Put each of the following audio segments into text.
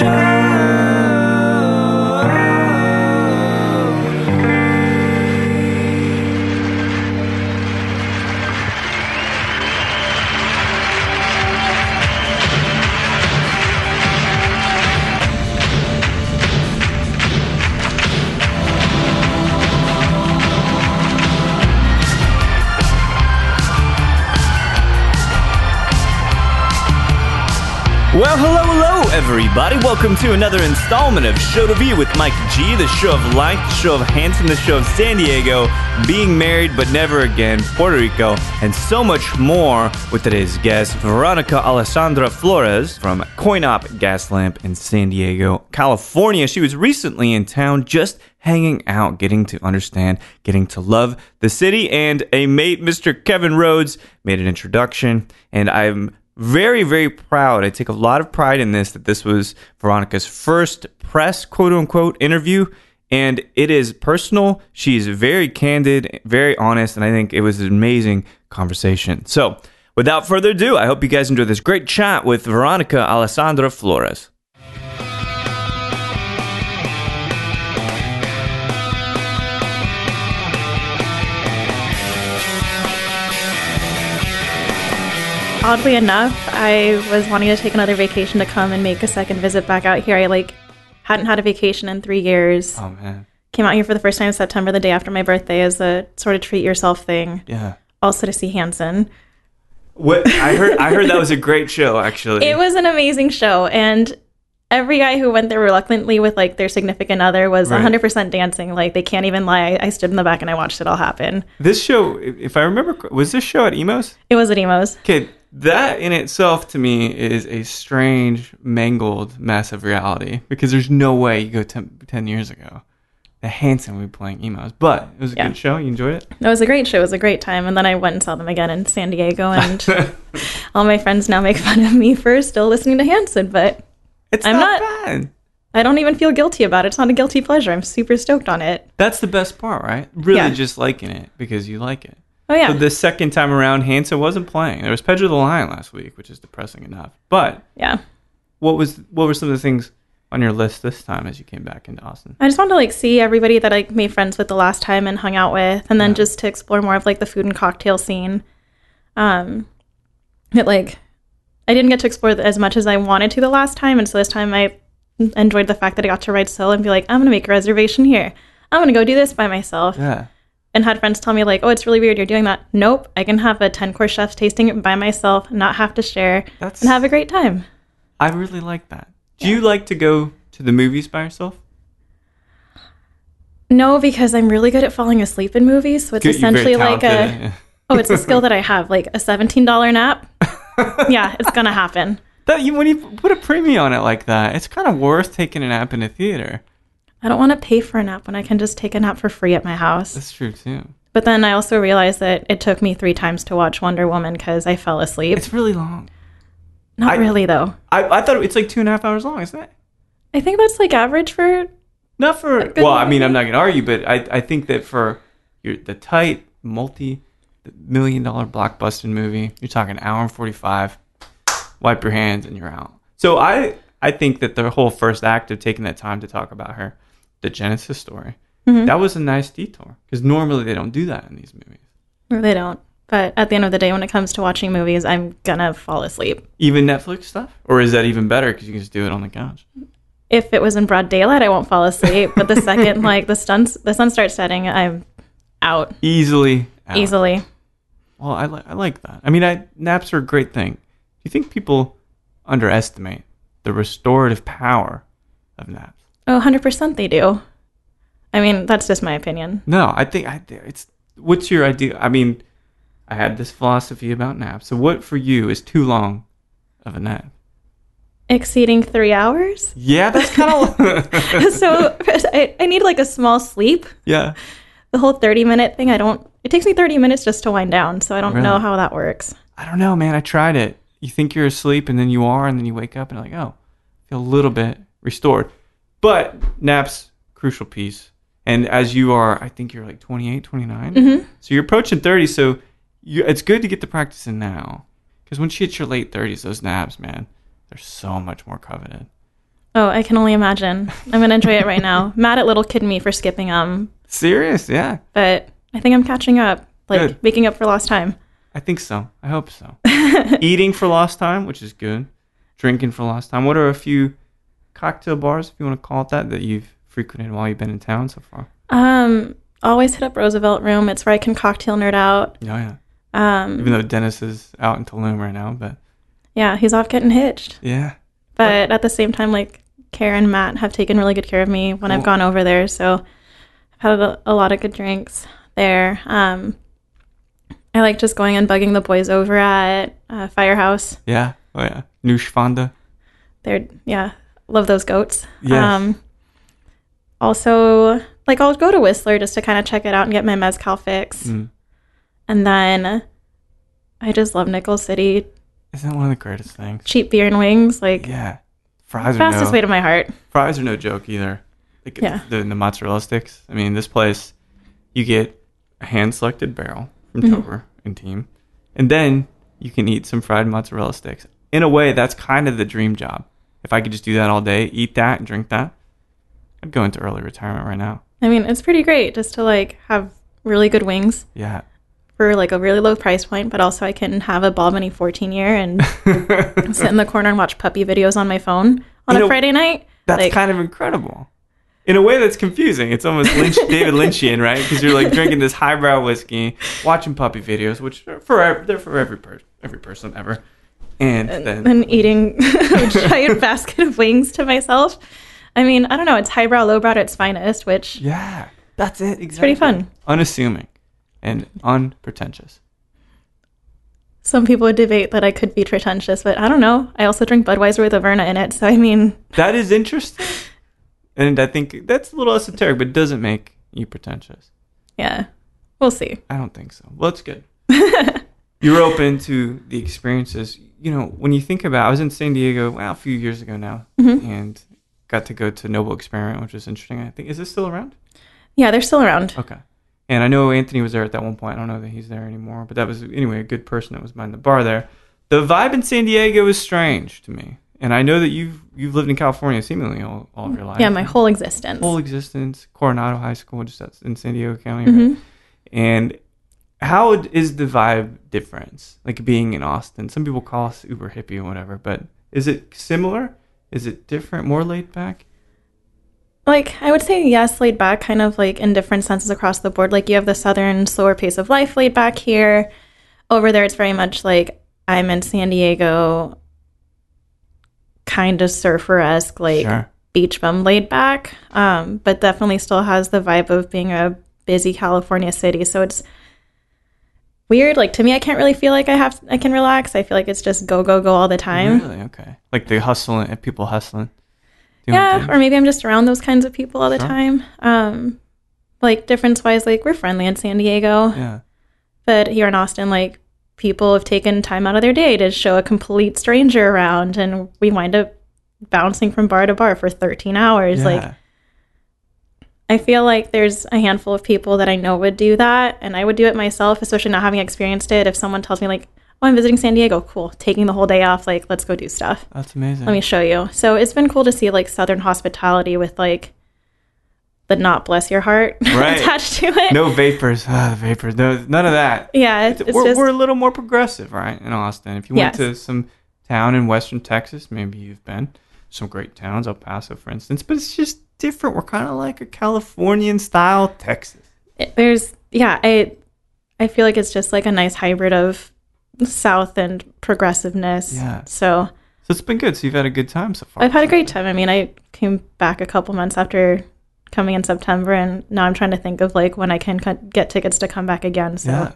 Well, everybody. Welcome to another installment of Show to View with Mike G, the show of life, the show of Hanson, the show of San Diego, being married but never again, Puerto Rico, and so much more with today's guest, Veronica Alessandra Flores from Coinop Gas Lamp in San Diego, California. She was recently in town just hanging out, getting to understand, getting to love the city, and a mate, Mr. Kevin Rhodes, made an introduction, and I'm very, very proud. I take a lot of pride in this that this was Veronica's first press, quote unquote, interview. And it is personal. She's very candid, very honest, and I think it was an amazing conversation. So, without further ado, I hope you guys enjoy this great chat with Veronica Alessandra Flores. Oddly enough, I was wanting to take another vacation to come and make a second visit back out here. I like hadn't had a vacation in three years. Oh, man. Came out here for the first time in September, the day after my birthday, as a sort of treat yourself thing. Yeah. Also to see Hanson. What I heard I heard that was a great show actually. It was an amazing show, and every guy who went there reluctantly with like their significant other was Right. 100% dancing. Like they can't even lie. I stood in the back and I watched it all happen. this show, if I remember, was this show at Emo's? It was at Emo's. Okay, that in itself to me is a strange, mangled mess of reality because there's no way you go 10, 10 years ago The Hanson would be playing Emo's. But it was a Yeah. good show. You enjoyed it? It was a great show. It was a great time. And then I went and saw them again in San Diego. And all my friends now make fun of me for still listening to Hanson, but It's I'm not, not- bad. I don't even feel guilty about it. It's not a guilty pleasure. I'm super stoked on it. That's the best part, right? Really Yeah. just liking it because you like it. Oh, yeah. So the second time around, Hanson wasn't playing. There was Pedro the Lion last week, which is depressing enough. But yeah. what was what were some of the things on your list this time as you came back into Austin? I just wanted to like see everybody that I made friends with the last time and hung out with, and then just to explore more of like the food and cocktail scene. Um, it like I didn't get to explore as much as I wanted to the last time, and so this time I enjoyed the fact that I got to ride solo and be like, I'm gonna make a reservation here. I'm gonna go do this by myself, Yeah. And had friends tell me like, oh, it's really weird you're doing that. Nope, I can have a ten course chef's tasting it by myself, not have to share, That's and have a great time. I really like that. Do you like to go to the movies by yourself? No, because I'm really good at falling asleep in movies, so it's you're essentially like a. Oh, it's a skill that I have, like a seventeen dollar nap. yeah, it's gonna happen. that you when you put a premium on it like that, it's kind of worth taking a nap in a theater. I don't want to pay for a nap when I can just take a nap for free at my house. That's true too. But then I also realized that it took me three times to watch Wonder Woman because I fell asleep. It's really long. Not I- really though. I, I thought it's like two and a half hours long, isn't it? I think that's like average for. Not for good well, I mean. I'm not gonna argue, but I I think that for your the tight multi million dollar blockbuster movie, you're talking hour and forty five. Wipe your hands and you're out. So I I think that the whole first act of taking that time to talk about her, the Genesis story, Mm-hmm. that was a nice detour because normally they don't do that in these movies. They don't. But at the end of the day, when it comes to watching movies, I'm gonna fall asleep. Even Netflix stuff, or is that even better because you can just do it on the couch? If it was in broad daylight, I won't fall asleep. But the second like the sun the sun starts setting, I'm out Easily, out. easily. Well, I, li- I like that. I mean, I, naps are a great thing. Do you think people underestimate the restorative power of naps? Oh, 100% they do. I mean, that's just my opinion. No, I think I, it's. What's your idea? I mean, I had this philosophy about naps. So, what for you is too long of a nap? Exceeding three hours? Yeah, that's kind of. so I, I need like a small sleep. yeah. The whole 30 minute thing, I don't, it takes me 30 minutes just to wind down. So I don't know how that works. I don't know, man. I tried it. You think you're asleep, and then you are, and then you wake up, and you're like, oh, feel a little bit restored. But naps, crucial piece. And as you are, I think you're like 28, 29. So you're approaching 30. So you, it's good to get the practice in now. Because once you hit your late 30s, those naps, man, they're so much more coveted. Oh, I can only imagine. I'm gonna enjoy it right now. Mad at little kid me for skipping um, Serious? Yeah. but I think I'm catching up. Like Good. making up for lost time. I think so. I hope so. Eating for lost time, which is good. Drinking for lost time. What are a few cocktail bars, if you want to call it that, that you've frequented while you've been in town so far? Um, always hit up Roosevelt Room. It's where I can cocktail nerd out. Oh, yeah. Um, Even though Dennis is out in Tulum right now, but yeah, he's off getting hitched. yeah. But at the same time, like Karen and Matt have taken really good care of me when I've gone over there. So I've had a, a lot of good drinks there. Um, I like just going and bugging the boys over at uh, Firehouse. Yeah. Oh, yeah. Noosh Fonda. They're yeah, love those goats. Um, also, like I'll go to Whisler just to kind of check it out and get my mezcal fix, Mm. and then I just love Nickel City Isn't that one of the greatest things? cheap beer and wings. Like Yeah. Fries are fastest no, way to my heart. fries are no joke either. Like Yeah. the, the mozzarella sticks. I mean, this place, you get a hand selected barrel from Mhm. Tober and team, and then you can eat some fried mozzarella sticks. In a way, that's kind of the dream job. If I could just do that all day, eat that and drink that, I'd go into early retirement right now. I mean, it's pretty great just to like have really good wings Yeah. for like a really low price point, but also I can have a Balvenie 14 year and sit in the corner and watch puppy videos on my phone on You a know, Friday night. That's Like- kind of incredible. In a way that's confusing. It's almost Lynch, David Lynchian, right? Because you're like drinking this highbrow whiskey, watching puppy videos, which are for they're for every person, every person ever, and, then and eating a giant basket of wings to myself. I mean, I don't know. It's highbrow, lowbrow at its finest, which yeah, that's it. Exactly. it's pretty fun. unassuming, and unpretentious. Some people would debate that I could be pretentious, but I don't know. I also drink Budweiser with Averna in it, so I mean, That is interesting, and I think that's a little esoteric, but it doesn't make you pretentious. yeah, we'll see. I don't think so. Well, that's good. You're open to the experiences. You know, when you think about, I was in San Diego well, a few years ago now, Mm-hmm. and got to go to Noble Experiment, which was interesting. I think is this still around? Yeah, they're still around. Okay. And I know Anthony was there at that one point. I don't know that he's there anymore, but that was anyway a good person that was behind the bar there. The vibe in San Diego is strange to me, and I know that you've you've lived in California seemingly all, all of your life. Yeah, my whole existence. whole existence. Coronado High School, just that's in San Diego County. Mhm. And how is the vibe difference? Like being in Austin, some people call us uber hippie or whatever, but is it similar? Is it different? More laid back? Like, I would say yes, laid back, kind of like in different senses across the board. Like, you have the southern, slower pace of life laid back here. Over there, it's very much like I'm in San Diego, kind of surfer esque, like Sure. beach bum laid back, um, but definitely still has the vibe of being a busy California city. So it's weird. Like, to me, I can't really feel like I have, I can relax. I feel like it's just go, go, go all the time. Really? Okay. Like the hustling, people hustling. yeah things. or maybe i'm just around those kinds of people all the Sure. time um like difference wise like we're friendly in san diego Yeah. but here in austin like people have taken time out of their day to show a complete stranger around and we wind up bouncing from bar to bar for 13 hours like Yeah. I feel like there's a handful of people that i know would do that and i would do it myself especially not having experienced it if someone tells me like oh i'm visiting san diego cool taking the whole day off like let's go do stuff That's amazing. let me show you. So it's been cool to see like Southern hospitality with like the not bless your heart Right. attached to it. no vapors. Ah, the vapors. No, none of that. Yeah, it's, it's we're, just we're a little more progressive, right? In Austin. If you went to some town in western Texas, maybe you've been. Some great towns, El Paso, for instance, but it's just different. We're kind of like a Californian style Texas. it- there's yeah, I I feel like it's just like a nice hybrid of South and progressiveness. Yeah. So So it's been good. So you've had a good time so far. I've had a great time. I mean, I came back a couple months after coming in September, and now I'm trying to think of like when I can co- get tickets to come back again. So, Yeah.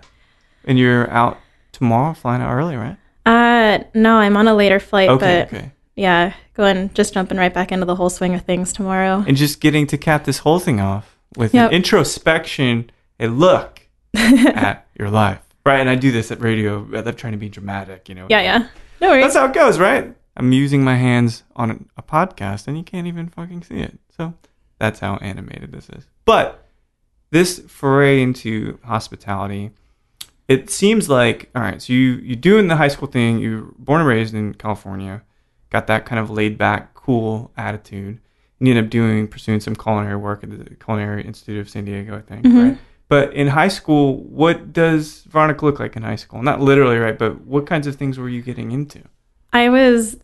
And you're out tomorrow, flying out early, right? uh, no, I'm on a later flight, Okay, but okay. Yeah, going just jumping right back into the whole swing of things tomorrow. And just getting to cap this whole thing off with Yep. an introspection, a look at your life. Right. And I do this at radio. I'm trying to be dramatic, you know. Yeah, yeah. No worries. That's how it goes, right? I'm using my hands on a podcast and you can't even fucking see it. So that's how animated this is. But this foray into hospitality, it seems like all right, so you you doing the high school thing, you're born and raised in California, got that kind of laid back, cool attitude. And you ended up doing pursuing some culinary work at the Culinary Institute of San Diego, I think. Mm-hmm. Right. But in high school, what does Veronica look like in high school? Not literally, right? But what kinds of things were you getting into? I was.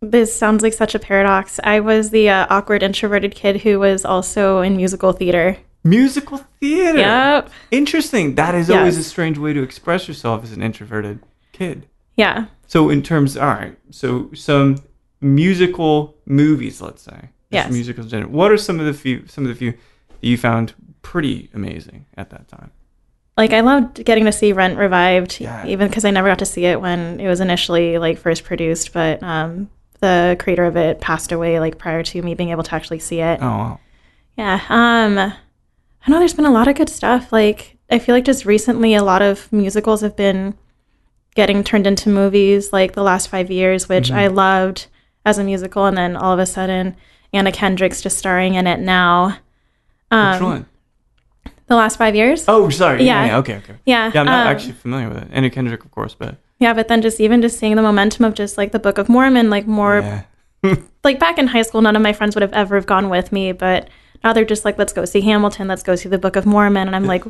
This sounds like such a paradox. I was the uh, awkward introverted kid who was also in musical theater. Musical theater. Yep. Interesting. That is always a strange way to express yourself as an introverted kid. Yeah. So in terms, all right. So some musical movies, let's say. Yes. Musicals in general. What are some of the few? Some of the few that you found pretty amazing at that time? Like I loved getting to see Rent revived, Yeah. even because I never got to see it when it was initially like first produced. But um, the creator of it passed away like prior to me being able to actually see it. Oh wow. Yeah. Um, I know there's been a lot of good stuff. Like I feel like just recently, a lot of musicals have been getting turned into movies. Like the last five years, which I loved as a musical, and then all of a sudden, Anna Kendrick's just starring in it now. Um, Which one? The last five years. Oh, sorry. Yeah. yeah. yeah, Okay. Okay. Yeah. Yeah, I'm not um, actually familiar with it. Anna Kendrick, of course, but Yeah, but then just even just seeing the momentum of just like the Book of Mormon, like more yeah. like back in high school, none of my friends would have ever have gone with me, but now they're just like, let's go see Hamilton, let's go see the Book of Mormon, and I'm like,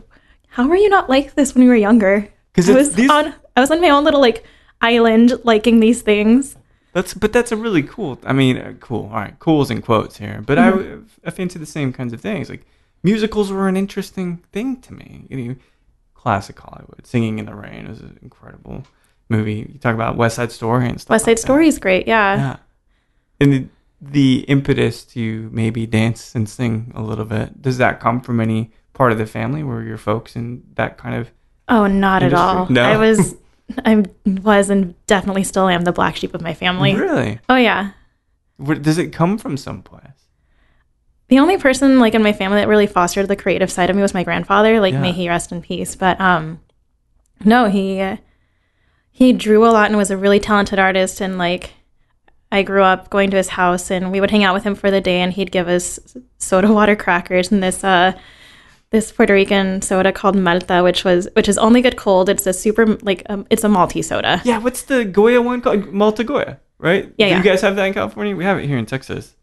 how were you not like this when you were younger? Because was these- on, I was on my own little like island liking these things. That's but that's a really cool. I mean, uh, cool. All right, cool's in quotes here, but Mm-hmm. I I fancy the same kinds of things. Like musicals were an interesting thing to me. You know, classic Hollywood. Singing in the Rain was an incredible movie. You talk about West Side Story and stuff. West like Side Story is great, yeah. Yeah, and the, the impetus to maybe dance and sing a little bit does that come from any part of the family? where your folks in that kind of? Oh, not at all. No? I was, I was, and definitely still am the black sheep of my family. Really? Oh yeah. Where, does it come from someplace? The only person like in my family that really fostered the creative side of me was my grandfather. Like Yeah. may he rest in peace. But um, no, he he drew a lot and was a really talented artist. And like I grew up going to his house and we would hang out with him for the day, and he'd give us soda water crackers and this uh this Puerto Rican soda called Malta, which was which is only good cold. It's a super like um, it's a malty soda. Yeah, what's the Goya one called? Malta Goya, right? Yeah, Do yeah. you guys have that in California? We have it here in Texas.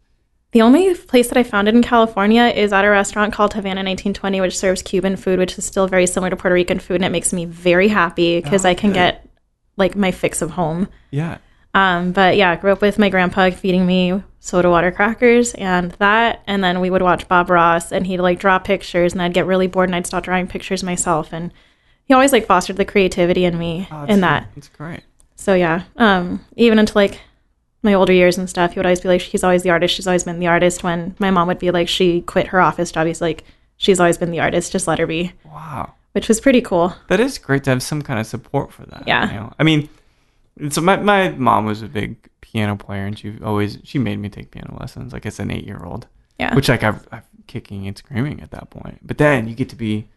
The only place that I found it in California is at a restaurant called Havana 1920, which serves Cuban food, which is still very similar to Puerto Rican food, and it makes me very happy because I can Okay. get like my fix of home. Yeah. Um, but yeah, I grew up with my grandpa feeding me soda water crackers and that, and then we would watch Bob Ross, and he'd like draw pictures, and I'd get really bored, and I'd stop drawing pictures myself, and he always like fostered the creativity in me Oh, in that. It's great. So yeah, um, even into like my older years and stuff, he would always be like, "He's always the artist. She's always been the artist." When my mom would be like, "She quit her office job," he's like, "She's always been the artist. Just let her be," Wow. which was pretty cool. That is great to have some kind of support for that. Yeah. You know? I mean, so my, my mom was a big piano player and she always, she made me take piano lessons like as an eight year old, Yeah, which like I've, I'm kicking and screaming at that point. But then you get to be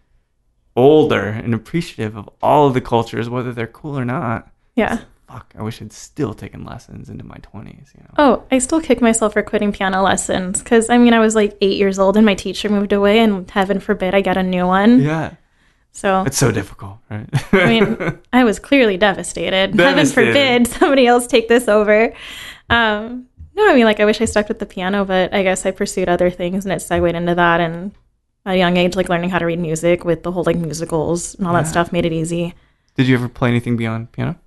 older and appreciative of all of the cultures, whether they're cool or not. yeah. Fuck, I wish I'd still taken lessons into my 20s, you know? Oh, I still kick myself for quitting piano lessons because I mean I was like eight years old and my teacher moved away, and heaven forbid I get a new one. Yeah. So It's so difficult, right? I mean, I was clearly devastated. Heaven forbid somebody else take this over. Um, no, I mean, like, I wish I stuck with the piano, but I guess I pursued other things and it segued into that. And at a young age, like, learning how to read music with the whole, like, musicals and all that stuff made it easy. Did you ever play anything beyond piano?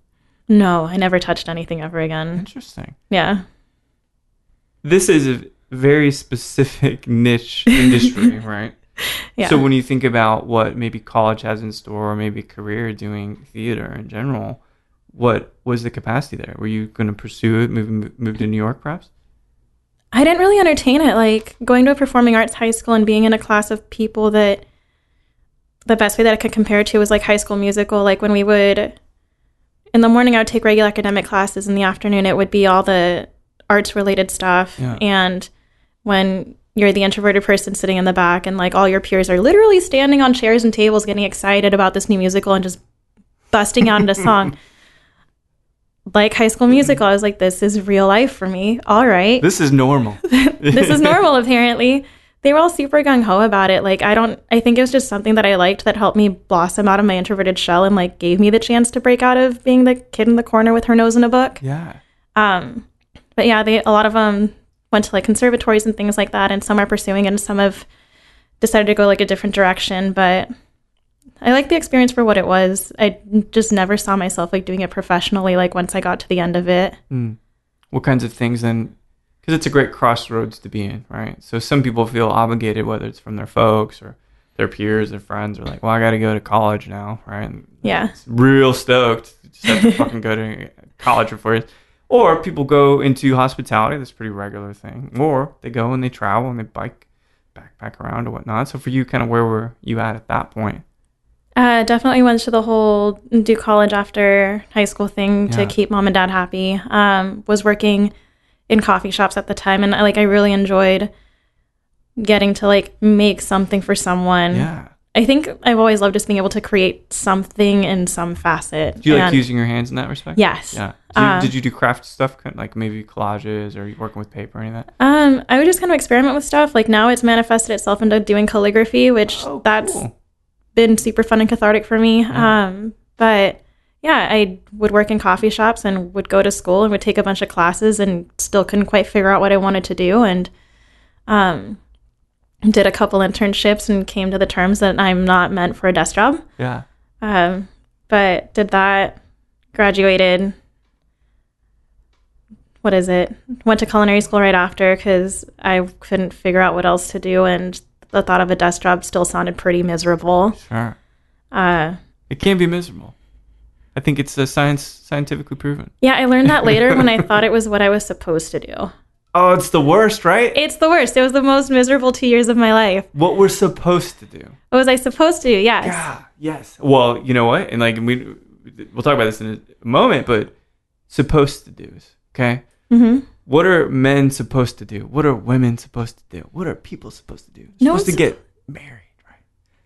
No, I never touched anything ever again. Interesting. Yeah. This is a very specific niche industry, right? Yeah. So when you think about what maybe college has in store, or maybe career doing theater in general, what was the capacity there? Were you going to pursue it, move move to New York, perhaps? I didn't really entertain it. Like going to a performing arts high school and being in a class of people that the best way that I could compare it to was like high school musical. Like when we would, in the morning, I would take regular academic classes. In the afternoon, it would be all the arts related stuff. Yeah. And when you're the introverted person sitting in the back and like all your peers are literally standing on chairs and tables getting excited about this new musical and just busting out into song. Like High School Musical, I was like, this is real life for me. All right This is normal. this is normal apparently they were all super gung-ho about it like i don't i think it was just something that i liked that helped me blossom out of my introverted shell and like gave me the chance to break out of being the kid in the corner with her nose in a book yeah. um but yeah, they a lot of them went to like conservatories and things like that, and some are pursuing it, and some have decided to go like a different direction. But I like the experience for what it was. I just never saw myself like doing it professionally. Like once I got to the end of it, Mm. What kinds of things then? Because it's a great crossroads to be in, right? So some people feel obligated, whether it's from their folks or their peers, their friends, are like, "Well, I got to go to college now," right? And yeah, real stoked. Just have to fucking go to college before. years. Or people go into hospitality. That's a pretty regular thing. Or they go and they travel and they bike, backpack around or whatnot. So for you, kind of where were you at at that point? uh, definitely went to the whole do college after high school thing Yeah. to keep mom and dad happy. Um, was working in coffee shops at the time, and I like I really enjoyed getting to like make something for someone. Yeah. I think I've always loved just being able to create something in some facet. Do you like using your hands in that respect? Yes. Yeah. Did you, Uh, did you do craft stuff, like maybe collages or working with paper or any of that? Um, I would just kind of experiment with stuff. Like now, it's manifested itself into doing calligraphy, which Oh, that's cool. been super fun and cathartic for me. Yeah. Um, but yeah, I would work in coffee shops and would go to school and would take a bunch of classes and still couldn't quite figure out what I wanted to do. And um, did a couple internships and came to the terms that I'm not meant for a desk job. Yeah. Um, but did that, graduated. What is it? Went to culinary school right after because I couldn't figure out what else to do, and the thought of a desk job still sounded pretty miserable. Sure. Uh, It can be miserable. I think it's uh, science scientifically proven. yeah, I learned that later when I thought it was what I was supposed to do. Oh, it's the worst, right? It's the worst. It was the most miserable two years of my life. what we're supposed to do. What was I supposed to do? Yes. Yeah. Yes. Well, you know what? And like we we'll talk about this in a moment, but supposed to do's. Okay. hmm What are men supposed to do? What are women supposed to do? What are people supposed to do? They're No supposed to get married, right?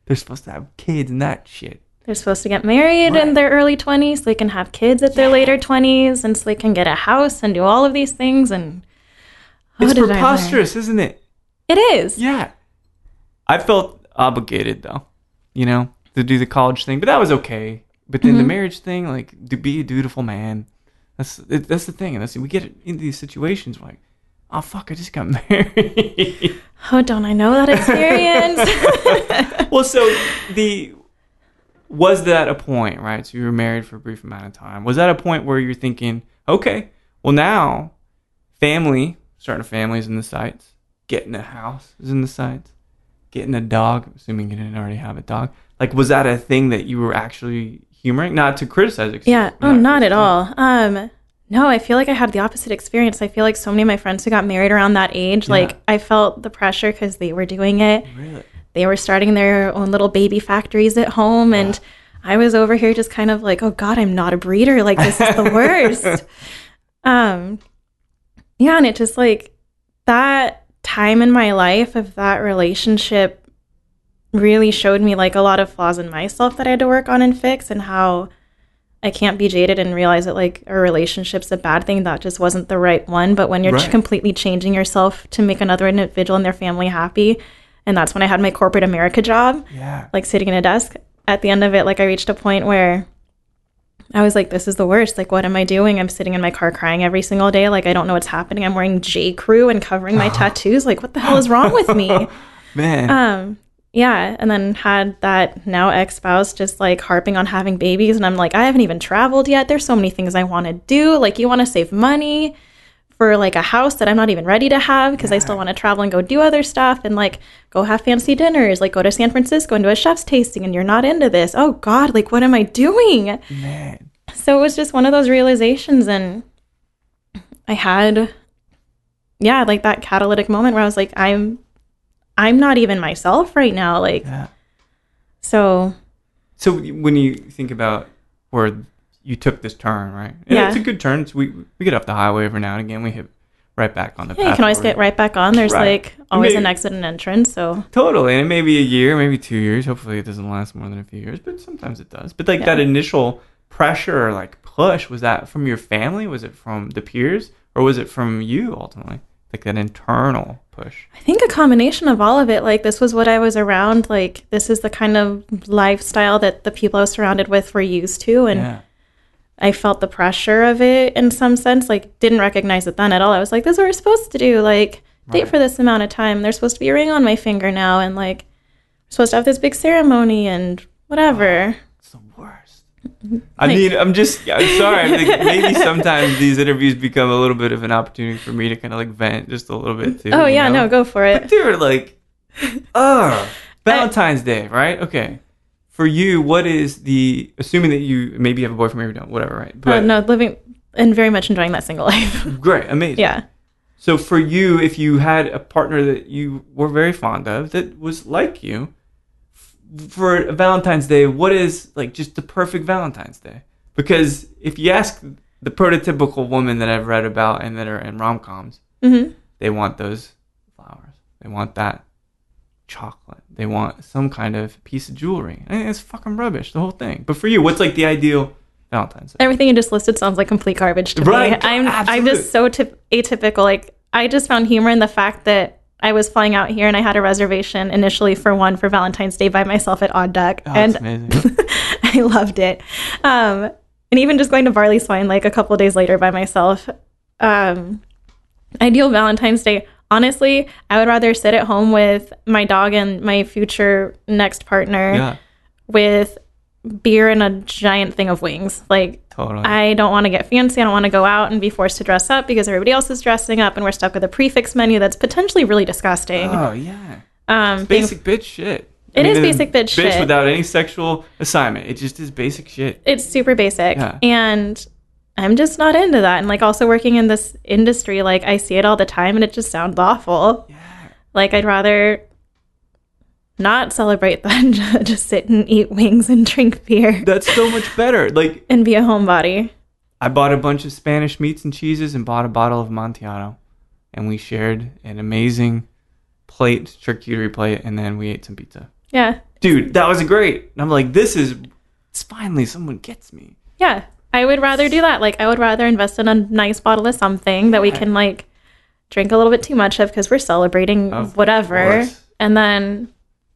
They're supposed to have kids and that shit. They're supposed to get married Right. in their early 20s so they can have kids at their later 20s and so they can get a house and do all of these things. And it's What did I learn? preposterous, isn't it? It is. Yeah. I felt obligated though, you know, to do the college thing, but that was okay. But then the Mm-hmm. marriage thing, like to be a dutiful man, that's it, that's the thing. And that's we get into these situations like, oh fuck, I just got married. Oh, don't I know that experience? well, so the was that a point, right? So you were married for a brief amount of time. Was that a point where you're thinking, okay, well now, family, starting a family is in the sights, getting a house is in the sights, getting a dog, assuming you didn't already have a dog. Like, was that a thing that you were actually humoring? Not to criticize it. yeah. Oh, not at all. Um, no, I feel like I had the opposite experience. I feel like so many of my friends who got married around that age, Yeah. like I felt the pressure because they were doing it. Really? They were starting their own little baby factories at home, and I was over here just kind of like, oh God, I'm not a breeder. Like this is the worst. um, yeah, and it just like that time in my life of that relationship really showed me like a lot of flaws in myself that I had to work on and fix, and how I can't be jaded and realize that like a relationship's a bad thing. That just wasn't the right one. But when you're Right. completely changing yourself to make another individual and their family happy, and that's when I had my corporate America job, Yeah. like sitting in a desk. At the end of it, like I reached a point where I was like, this is the worst. Like, what am I doing? I'm sitting in my car crying every single day. Like, I don't know what's happening. I'm wearing J. Crew and covering my tattoos. Like, what the hell is wrong with me? Man. Um, yeah, and then had that now ex spouse just like harping on having babies, and I'm like, I haven't even traveled yet. There's so many things I want to do. Like, you want to save money for like a house that I'm not even ready to have because I still want to travel and go do other stuff and like go have fancy dinners, like go to San Francisco and do a chef's tasting, and you're not into this. Oh God, like what am I doing? Man. So it was just one of those realizations, and I had, yeah, like that catalytic moment where I was like, I'm, I'm not even myself right now. Like, Yeah. so So when you think about where you took this turn, right? And Yeah. It's a good turn. It's, we we get off the highway every now and again. We hit right back on the yeah, you can always get right back on. There's Right. like always Maybe- an exit and entrance. So Totally, and it may be a year, maybe two years. Hopefully, it doesn't last more than a few years, but sometimes it does. But like Yeah. that initial pressure, or like push, was that from your family? Was it from the peers, or was it from you ultimately? Like that internal push. I think a combination of all of it. Like this was what I was around. Like this is the kind of lifestyle that the people I was surrounded with were used to, and yeah, I felt the pressure of it in some sense. Like, didn't recognize it then at all. I was like, this is what we're supposed to do. Like, date Right. for this amount of time. There's supposed to be a ring on my finger now, and like, we're supposed to have this big ceremony and whatever. It's the worst. I mean, I'm just, I'm sorry. I think maybe sometimes these interviews become a little bit of an opportunity for me to kind of like vent just a little bit too. oh yeah, know? no, go for But it. dude, like, uh, Valentine's Day, right? Okay. For you, what is the, assuming that you maybe you have a boyfriend, maybe you don't, whatever, right? Uh, But no, living and very much enjoying that single life. great, amazing. yeah. So for you, if you had a partner that you were very fond of that was like you, f- for Valentine's Day, what is like just the perfect Valentine's Day? Because if you ask the prototypical woman that I've read about and that are in rom coms, hmm they want those flowers. They want that chocolate. They want some kind of piece of jewelry. Mean, it's fucking rubbish, the whole thing. But for you, what's like the ideal Valentine's Day? Everything you just listed sounds like complete garbage to Right, me. I'm I'm just so tip- atypical. Like I just found humor in the fact that I was flying out here and I had a reservation initially for one for Valentine's Day by myself at Odd Duck, Oh, and amazing. I loved it. Um, and even just going to Barley Swine like a couple days later by myself. Um, ideal Valentine's Day. Honestly, I would rather sit at home with my dog and my future next partner yeah, with beer and a giant thing of wings. Like totally. I don't want to get fancy. I don't want to go out and be forced to dress up because everybody else is dressing up and we're stuck with a prix fixe menu that's potentially really disgusting. oh, yeah. um, being- basic bitch shit. It is the basic bitch shit. without any sexual assignment. It just is basic shit. it's super basic. Yeah. And I'm just not into that. And like also working in this industry, like I see it all the time and it just sounds awful. Yeah. Like I'd rather not celebrate than just sit and eat wings and drink beer That's so much better. Like and be a homebody. I bought a bunch of Spanish meats and cheeses and bought a bottle of Montiano, and we shared an amazing plate, charcuterie plate, and then we ate some pizza. Yeah. Dude, that was great. And I'm like, this is it's finally someone gets me. Yeah. I would rather do that. Like I would rather invest in a nice bottle of something that we can like drink a little bit too much of because we're celebrating Of whatever. course. And then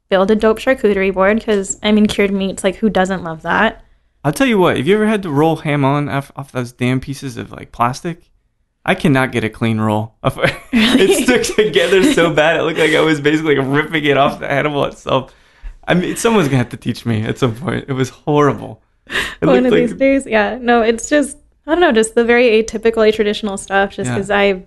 build a dope charcuterie board because I mean cured meats, like who doesn't love that? I'll tell you what. Have you ever had to roll ham on off, off those damn pieces of like plastic? I cannot get a clean roll. it stuck together so bad. It looked like I was basically ripping it off the animal itself. I mean, someone's gonna have to teach me at some point. It was horrible. One of like these days. Yeah. No, it's just I don't know, just the very atypical traditional stuff just Yeah. because I I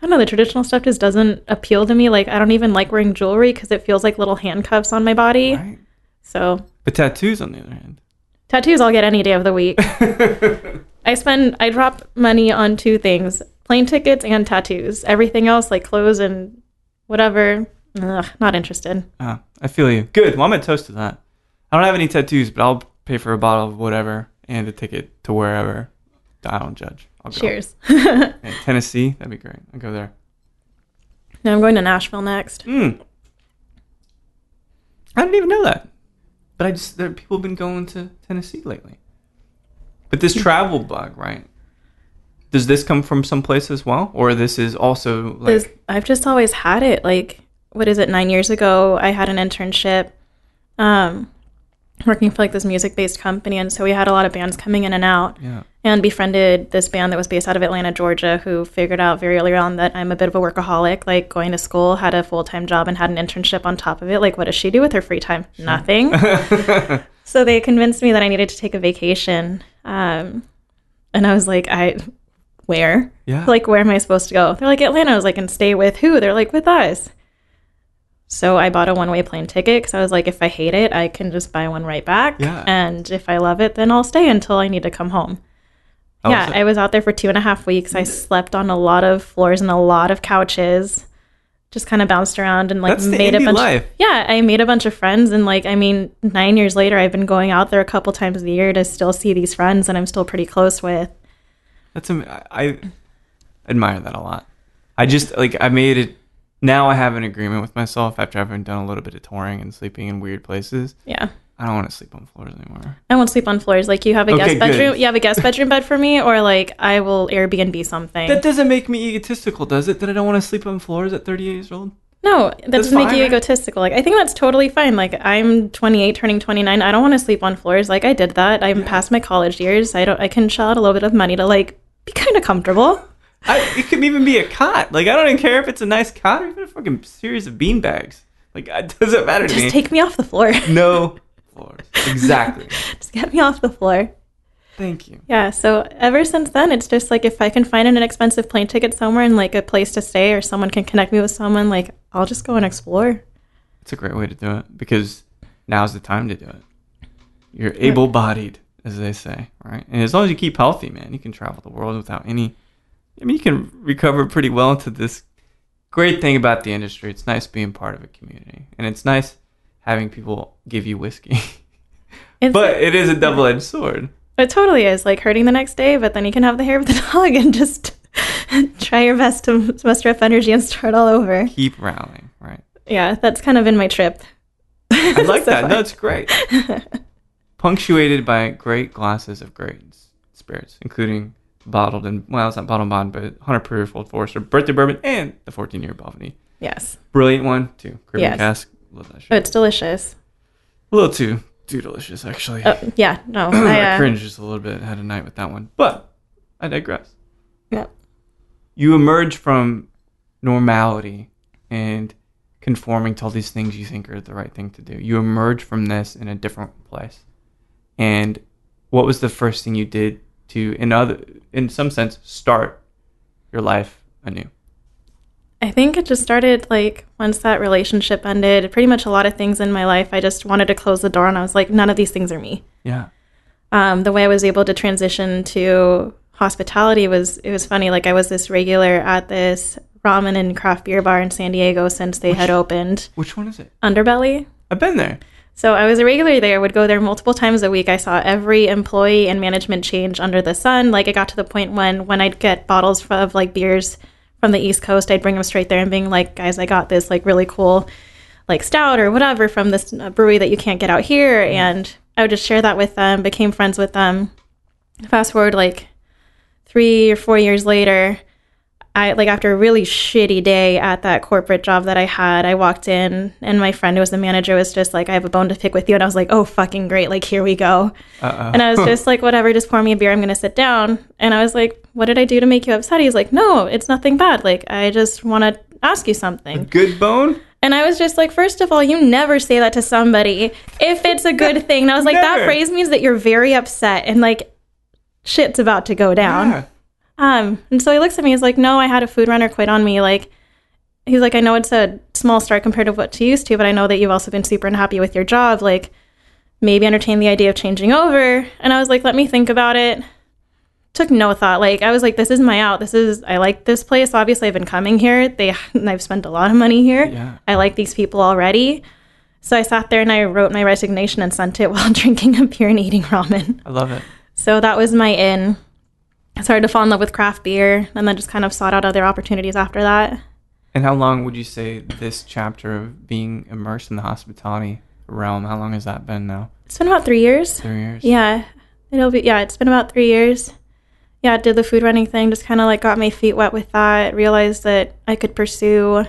don't know, the traditional stuff just doesn't appeal to me. Like I don't even like wearing jewelry because it feels like little handcuffs on my body. right? So But tattoos, on the other hand, tattoos I'll get any day of the week. I spend I drop money on two things: plane tickets and tattoos. Everything else, like clothes and whatever, ugh, not interested. Ah, I feel you. Good. Well, I'm gonna toast to that. I don't have any tattoos, but I'll pay for a bottle of whatever and a ticket to wherever. I don't judge. I'll go. Cheers. Tennessee, that'd be great. I'll go there. now I'm going to Nashville next. Mm. I didn't even know that. But I just there people have been going to Tennessee lately. But this travel bug, right? Does this come from someplace as well, or this is also like This- I've just always had it. Like, what is it? Nine years ago, I had an internship, um, working for like this music-based company, and so we had a lot of bands coming in and out. yeah, and befriended this band that was based out of Atlanta, Georgia, who figured out very early on that I'm a bit of a workaholic, like going to school, had a full time job, and had an internship on top of it. Like, what does she do with her free time? Nothing. so they convinced me that I needed to take a vacation. Um, and I was like, I, where? yeah, Like, where am I supposed to go? They're like, Atlanta. I was like, and stay with who? They're like, with us. So I bought a one way plane ticket because I was like, if I hate it, I can just buy one right back. Yeah. And if I love it, then I'll stay until I need to come home. Yeah, I was out there for two and a half weeks. I slept on a lot of floors and a lot of couches. Just kind of bounced around and like That's made a bunch. life. Yeah, I made a bunch of friends and like I mean, nine years later, I've been going out there a couple times a year to still see these friends, and I'm still pretty close with. That's am- I, I admire that a lot. I just like I made it. Now I have an agreement with myself after having done a little bit of touring and sleeping in weird places. Yeah, I don't want to sleep on floors anymore. I won't sleep on floors. Like you have a Okay, guest good. bedroom. You have a guest bedroom bed for me, or like I will Airbnb something. That doesn't make me egotistical, does it? That I don't want to sleep on floors at 38 years old. No, that That's doesn't make you egotistical. Like I think that's totally fine. Like I'm 28, turning 29. I don't want to sleep on floors. Like I did that. I'm past my college years. I don't. I can shell out a little bit of money to like be kind of comfortable. I, it could even be a cot. Like I don't even care if it's a nice cot or even a fucking series of bean bags. Like it doesn't matter to Just me. Just take me off the floor. no floors. Exactly. Just get me off the floor. Thank you. Yeah. So ever since then, it's just like if I can find an inexpensive plane ticket somewhere and like a place to stay, or someone can connect me with someone, like I'll just go and explore. It's a great way to do it because now's the time to do it. You're able-bodied, as they say, right? And as long as you keep healthy, man, you can travel the world without any. I mean, you can recover pretty well into this great thing about the industry. It's nice being part of a community, and it's nice having people give you whiskey. But it is a double-edged sword. it totally is like hurting the next day, but then you can have the hair of the dog and just try your best to muster up energy and start all over. Keep rallying, right? Yeah, that's kind of been my trip. I like So that. far. No, it's great. Punctuated by great glasses of great spirits, including bottled and well, it's not bottled bond, but hundred proof Old Forester birthday bourbon and the fourteen year Balvenie. Yes. Brilliant one too. Caribbean Yes. cask. Love that shit. Oh, it's delicious. a little too too delicious actually. Oh, yeah, no. I I, uh, cringed just a little bit. Had a night with that one, but I digress. yeah. You emerge from normality and conforming to all these things you think are the right thing to do. You emerge from this in a different place. And what was the first thing you did to, in other, in some sense, start your life anew? I think it just started like once that relationship ended. Pretty much a lot of things in my life, I just wanted to close the door, and I was like, none of these things are me. Yeah. Um, the way I was able to transition to hospitality was it was funny. Like I was this regular at this ramen and craft beer bar in San Diego since they had opened Which one is it? Underbelly. I've been there. So I was a regular there, would go there multiple times a week. I saw every employee and management change under the sun. Like it got to the point when when I'd get bottles of like beers from the East Coast, I'd bring them straight there and being like, guys, I got this like really cool like stout or whatever from this uh, brewery that you can't get out here. And I would just share that with them, became friends with them. Fast forward like three or four years later, I like after a really shitty day at that corporate job that I had, I walked in and my friend who was the manager was just like, I have a bone to pick with you. And I was like, oh, fucking great. Like, here we go. Uh-oh. And I was just like, whatever, just pour me a beer. I'm going to sit down. And I was like, what did I do to make you upset? He's like, no, it's nothing bad. Like, I just want to ask you something. Good bone? And I was just like, first of all, you never say that to somebody if it's a good thing. And I was like, that phrase means that you're very upset and like shit's about to go down. Yeah. Um, and so he looks at me. He's like, "No, I had a food runner quit on me. Like, he's like, I know it's a small start compared to what you used to, but I know that you've also been super unhappy with your job. Like, maybe entertain the idea of changing over." And I was like, "Let me think about it." Took no thought. Like, I was like, "This is my out. This is I like this place. Obviously, I've been coming here. They I've spent a lot of money here. Yeah. I like these people already." So I sat there and I wrote my resignation and sent it while drinking a beer and eating ramen. I love it. So that was my in. I started to fall in love with craft beer and then just kind of sought out other opportunities after that. And how long would you say this chapter of being immersed in the hospitality realm, how long has that been now? It's been about three years. Three years? Yeah. It'll be yeah, it's been about three years. Yeah, did the food running thing, just kinda like got my feet wet with that, realized that I could pursue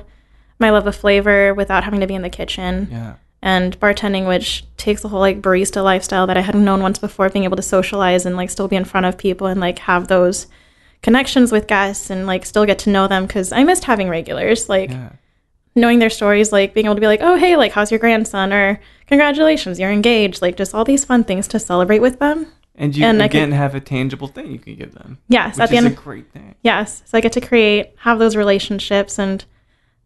my love of flavor without having to be in the kitchen. Yeah. And bartending, which takes the whole like barista lifestyle that I hadn't known once before, being able to socialize and like still be in front of people and like have those connections with guests and like still get to know them because I missed having regulars. Like Yeah. knowing their stories, like being able to be like, oh, hey, like, how's your grandson? Or congratulations, you're engaged. Like, just all these fun things to celebrate with them. And you And I could- again have a tangible thing you can give them. Yes, at the is end. a great thing. yes. So I get to create, have those relationships. And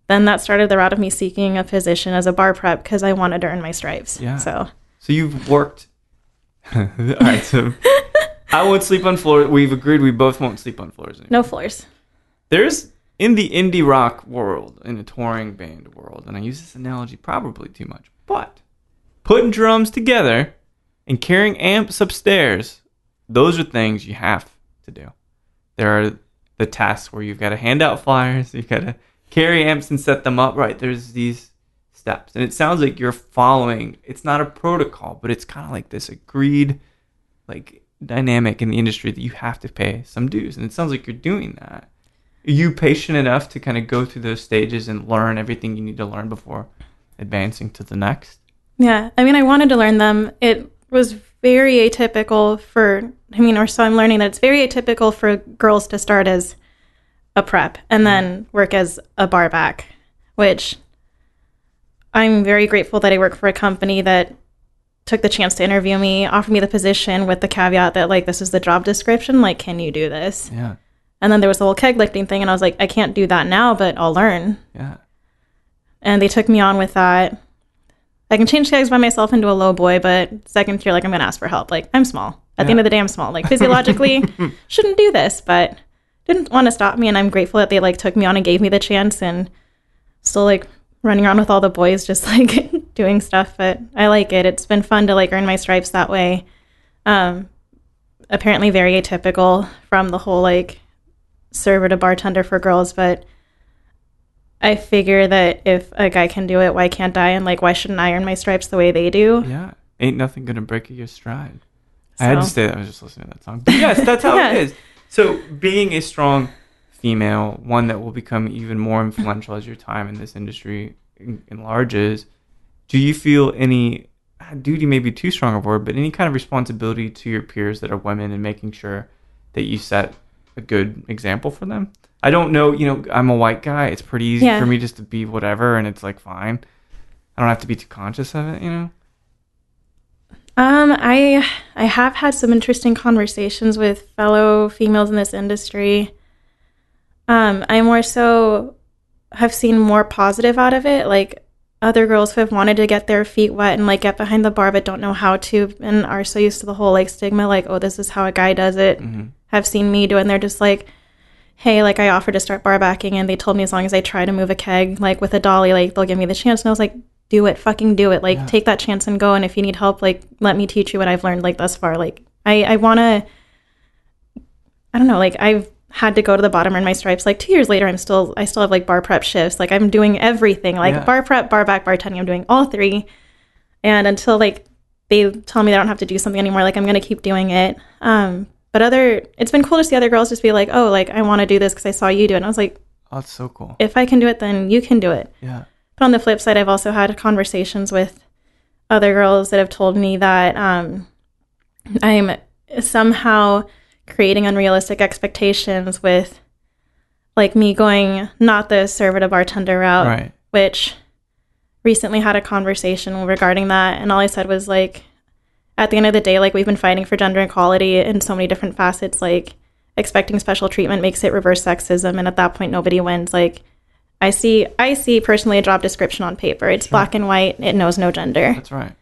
then that started the route of me seeking a position as a bar prep because I wanted to earn my stripes. Yeah. So, So you've worked. All right, so I won't sleep on floors. We've agreed we both won't sleep on floors anymore. no floors. There's in the indie rock world, in the touring band world, and I use this analogy probably too much, but putting drums together and carrying amps upstairs, those are things you have to do. There are the tasks where you've got to hand out flyers, you've got to carry amps and set them up right. There's these steps, and it sounds like you're following. It's not a protocol, but it's kind of like this agreed, like dynamic in the industry that you have to pay some dues, and it sounds like you're doing that. are you patient enough to kind of go through those stages and learn everything you need to learn before advancing to the next? Yeah, I mean, I wanted to learn them. It was very atypical for, I mean, or so I'm learning that it's very atypical for girls to start as a prep and then work as a bar back, which I'm very grateful that I work for a company that took the chance to interview me, offered me the position with the caveat that, like, this is the job description. Like, can you do this? Yeah. And then there was the whole keg lifting thing, and I was like, I can't do that now, but I'll learn. Yeah. And they took me on with that. I can change kegs by myself into a low boy, but second year, like, I'm going to ask for help. Like, I'm small. At the end of the day, I'm small. Like, physiologically, shouldn't do this, but didn't want to stop me. And I'm grateful that they, like, took me on and gave me the chance and still, like, running around with all the boys, just, like, doing stuff. But I like it. It's been fun to, like, earn my stripes that way. Um, apparently very atypical from the whole, like, server to bartender for girls, but I figure that if a guy can do it, why can't I? And like, why shouldn't I earn my stripes the way they do? Yeah. Ain't nothing gonna break your stride. I had to So- say that. I was just listening to that song. But yes, that's how Yeah. it is. So being a strong female, one that will become even more influential as your time in this industry enlarges, do you feel any duty maybe too strong a word, but any kind of responsibility to your peers that are women and making sure that you set a good example for them? I don't know, you know, I'm a white guy. It's pretty easy Yeah. for me just to be whatever and it's like fine. I don't have to be too conscious of it, you know? Um, I I have had some interesting conversations with fellow females in this industry. Um, I more so have seen more positive out of it, like other girls who have wanted to get their feet wet and like get behind the bar but don't know how to and are so used to the whole like stigma like oh this is how a guy does it Mhm. have seen me do it and they're just like hey like i offered to start bar backing and they told me as long as i try to move a keg like with a dolly like they'll give me the chance and i was like do it fucking do it. Like Yeah. take that chance and go. And if you need help like let me teach you what i've learned like thus far. Like i i want to i don't know like i've had to go to the bottom in my stripes. Like two years later i'm still i still have like bar prep shifts. Like i'm doing everything. Like Yeah. bar prep bar back bartending i'm doing all three. And until like they tell me they don't have to do something anymore like i'm gonna keep doing it. Um but other it's been cool to see other girls just be like oh like i want to do this because i saw you do it. And i was like Oh, that's so cool. if i can do it then you can do it. Yeah. But on the flip side i've also had conversations with other girls that have told me that um i'm somehow creating unrealistic expectations with like me going not the server to bartender route Right. which recently had a conversation regarding that. And all i said was like at the end of the day like we've been fighting for gender equality in so many different facets. Like expecting special treatment makes it reverse sexism. And at that point nobody wins. Like i see i see personally a job description on paper it's black and white it knows no gender That's right.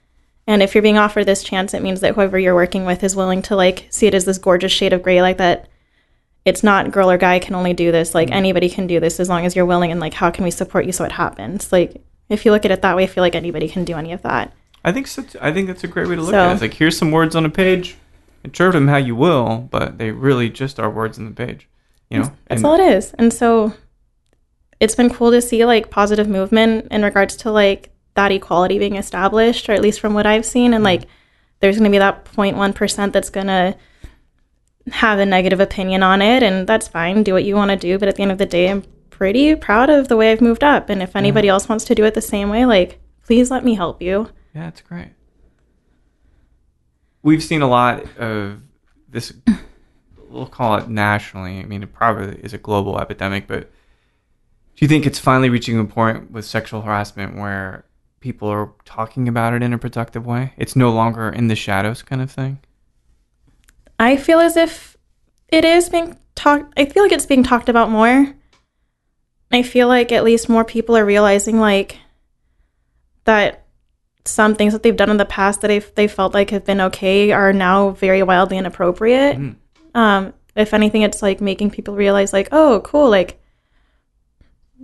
and if you're being offered this chance, it means that whoever you're working with is willing to like see it as this gorgeous shade of gray, like that. It's not girl or guy can only do this. Like mm-hmm. anybody can do this as long as you're willing. And like, how can we support you so it happens? Like, if you look at it that way, I feel like anybody can do any of that. I think so. I think that's a great way to look So- at it. It's like here's some words on a page. Interpret them how you will, but they really just are words on the page. You know, That's And- all it is. And so, it's been cool to see like positive movement in regards to like that equality being established, or at least from what I've seen. And mm-hmm. like, there's going to be that 0.1 percent that's going to have a negative opinion on it, and that's fine. Do what you want to do, but at the end of the day, I'm pretty proud of the way I've moved up. And if mm-hmm. anybody else wants to do it the same way, like, please let me help you. Yeah, it's great. We've seen a lot of this. We'll call it nationally. I mean, it probably is a global epidemic, but do you think it's finally reaching a point with sexual harassment where people are talking about it in a productive way? It's no longer in the shadows, kind of thing. I feel as if it is being talked. I feel like it's being talked about more. I feel like at least more people are realizing like that some things that they've done in the past that they they felt like have been okay are now very wildly inappropriate. Mm. Um, if anything, it's like making people realize like, oh, cool, like.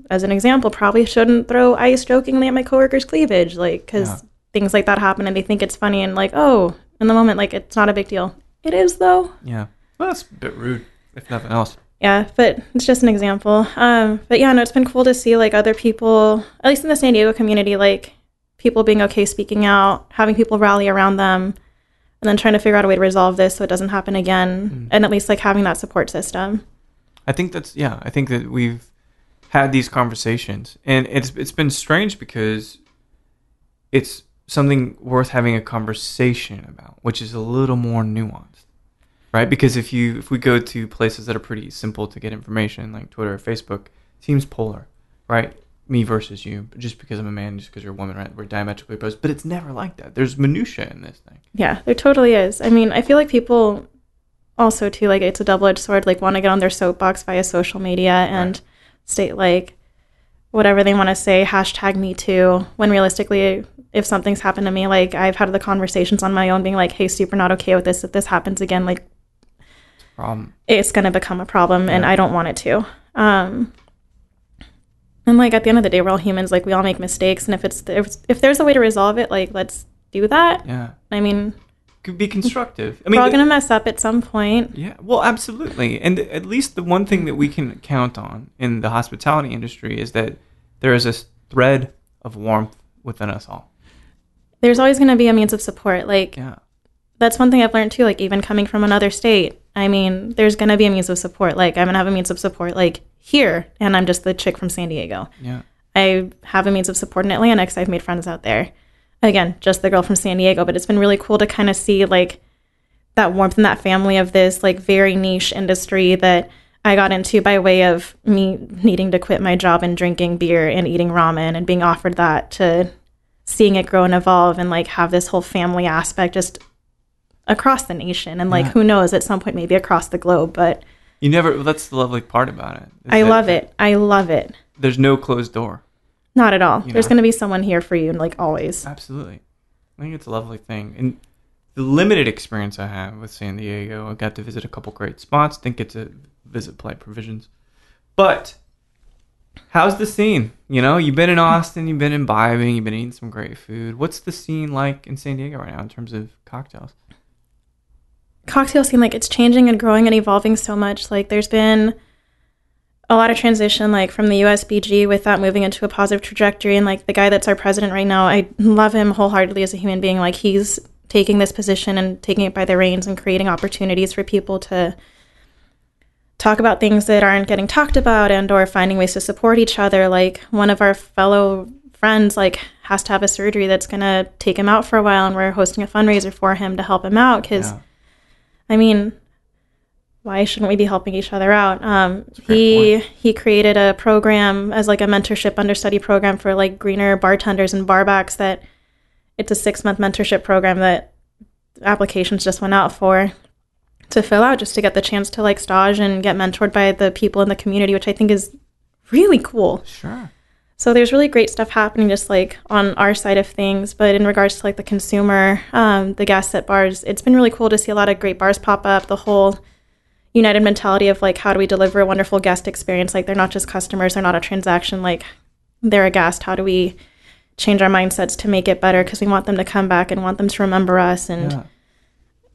As an example, probably shouldn't throw ice jokingly at my coworker's cleavage, like because Yeah. things like that happen and they think it's funny and like, oh, in the moment, like it's not a big deal. It is though. Yeah, well, that's a bit rude, if nothing else. Yeah, but it's just an example. Um, but yeah, no, it's been cool to see like other people, at least in the San Diego community, like people being okay speaking out, having people rally around them, and then trying to figure out a way to resolve this so it doesn't happen again, and at least like having that support system. I think that's yeah. I think that we've had these conversations, and it's it's been strange because it's something worth having a conversation about, which is a little more nuanced, right? Because if you if we go to places that are pretty simple to get information, like Twitter or Facebook, it seems polar, right? Me versus you, just because I'm a man, just because you're a woman, right? We're diametrically opposed, but it's never like that. There's minutia in this thing. Yeah, there totally is. I mean, I feel like people also too like it's a double-edged sword like want to get on their soapbox via social media and Right. State like whatever they want to say hashtag me too when realistically if something's happened to me like i've had the conversations on my own being like hey super not okay with this if this happens again like Problem. it's going to become a problem and i don't want it to. Um and like at the end of the day we're all humans like we all make mistakes and if it's if, if there's a way to resolve it like let's do that. Yeah, i mean could be constructive. I mean, we're all going to mess up at some point Yeah, well, absolutely. And at least the one thing that we can count on in the hospitality industry is that there is a s- thread of warmth within us all. there's always going to be a means of support like Yeah. that's one thing I've learned too. Like even coming from another state, I mean, there's gonna be a means of support. Like I'm gonna have a means of support like here, and I'm just the chick from San Diego. Yeah. I have a means of support in Atlanta because I've made friends out there. Again, just the girl from San Diego, but it's been really cool to kind of see like that warmth and that family of this like very niche industry that I got into by way of me needing to quit my job and drinking beer and eating ramen and being offered that to seeing it grow and evolve and like have this whole family aspect just across the nation and like Yeah. who knows at some point maybe across the globe but You never, that's the lovely part about it I love it. I love it. There's no closed door. Not at all. You There's going to be someone here for you like always. Absolutely. I think it's a lovely thing. And the limited experience I have with San Diego, I got to visit a couple great spots, didn't get to visit Polite Provisions. But how's the scene? You know, you've been in Austin, you've been imbibing, you've been eating some great food. What's the scene like in San Diego right now in terms of cocktails? cocktail scene like it's changing and growing and evolving so much like there's been a lot of transition like from the usbg with that moving into a positive trajectory. And like the guy that's our president right now i love him wholeheartedly as a human being. Like he's taking this position and taking it by the reins and creating opportunities for people to talk about things that aren't getting talked about and or finding ways to support each other. Like one of our fellow friends like has to have a surgery that's going to take him out for a while and we're hosting a fundraiser for him to help him out because Yeah. I mean, why shouldn't we be helping each other out? Um, a great he he created a program as like a mentorship understudy program for like greener bartenders and barbacks. That it's a six month mentorship program that applications just went out for to fill out just to get the chance to like stage and get mentored by the people in the community, which I think is really cool. Sure. So there's really great stuff happening just like on our side of things, but in regards to like the consumer, um, the gas at bars, it's been really cool to see a lot of great bars pop up. The whole united mentality of like how do we deliver a wonderful guest experience? Like they're not just customers, they're not a transaction. Like they're a guest. How do we change our mindsets to make it better? Because we want them to come back and want them to remember us. And Yeah.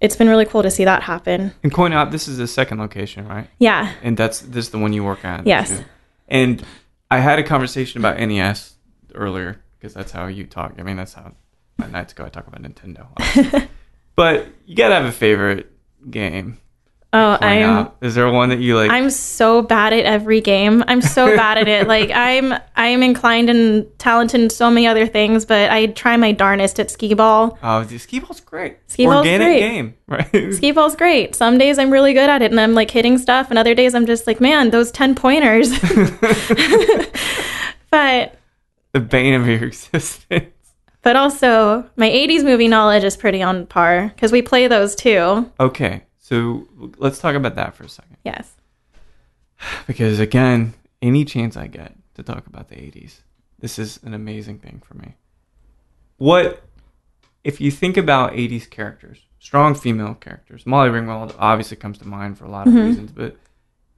it's been really cool to see that happen. And Coin Op, this is the second location, right? Yeah. And that's this is the one you work at. Yes. too. And I had a conversation about NES earlier because that's how you talk. I mean, that's how my nights go. I talk about Nintendo. but you gotta have a favorite game. Oh, I'm. Op. Is there one that you like? I'm so bad at every game. I'm so bad at it. Like I'm I'm inclined and talented in so many other things, but I try my darnest at skee ball. oh, skee ball's great. Skee ball's Organic great. game, right? Skee ball's great. Some days I'm really good at it and I'm like hitting stuff, and other days I'm just like, man, those ten pointers. but the bane of your existence. but also my 80s movie knowledge is pretty on par because we play those too. Okay, so let's talk about that for a second. Yes. because again, any chance I get to talk about the 80s, this is an amazing thing for me. What if you think about 80s characters, strong female characters? Molly Ringwald obviously comes to mind for a lot of mm-hmm. reasons, but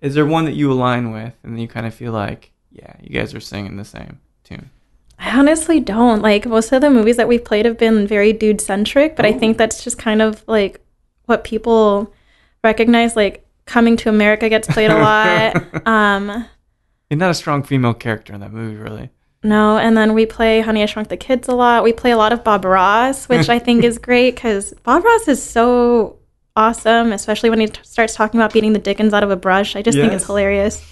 is there one that you align with and you kind of feel like, yeah, you guys are singing the same tune? I honestly don't. Like most of the movies that we've played have been very dude centric, but I oh. think that's just kind of like what people recognize. Like Coming to America gets played a lot. um, You're not a strong female character in that movie, really. no, and then we play Honey I Shrunk the Kids a lot. We play a lot of Bob Ross, which I think is great because Bob Ross is so awesome, especially when he t- starts talking about beating the dickens out of a brush. I just think it's hilarious.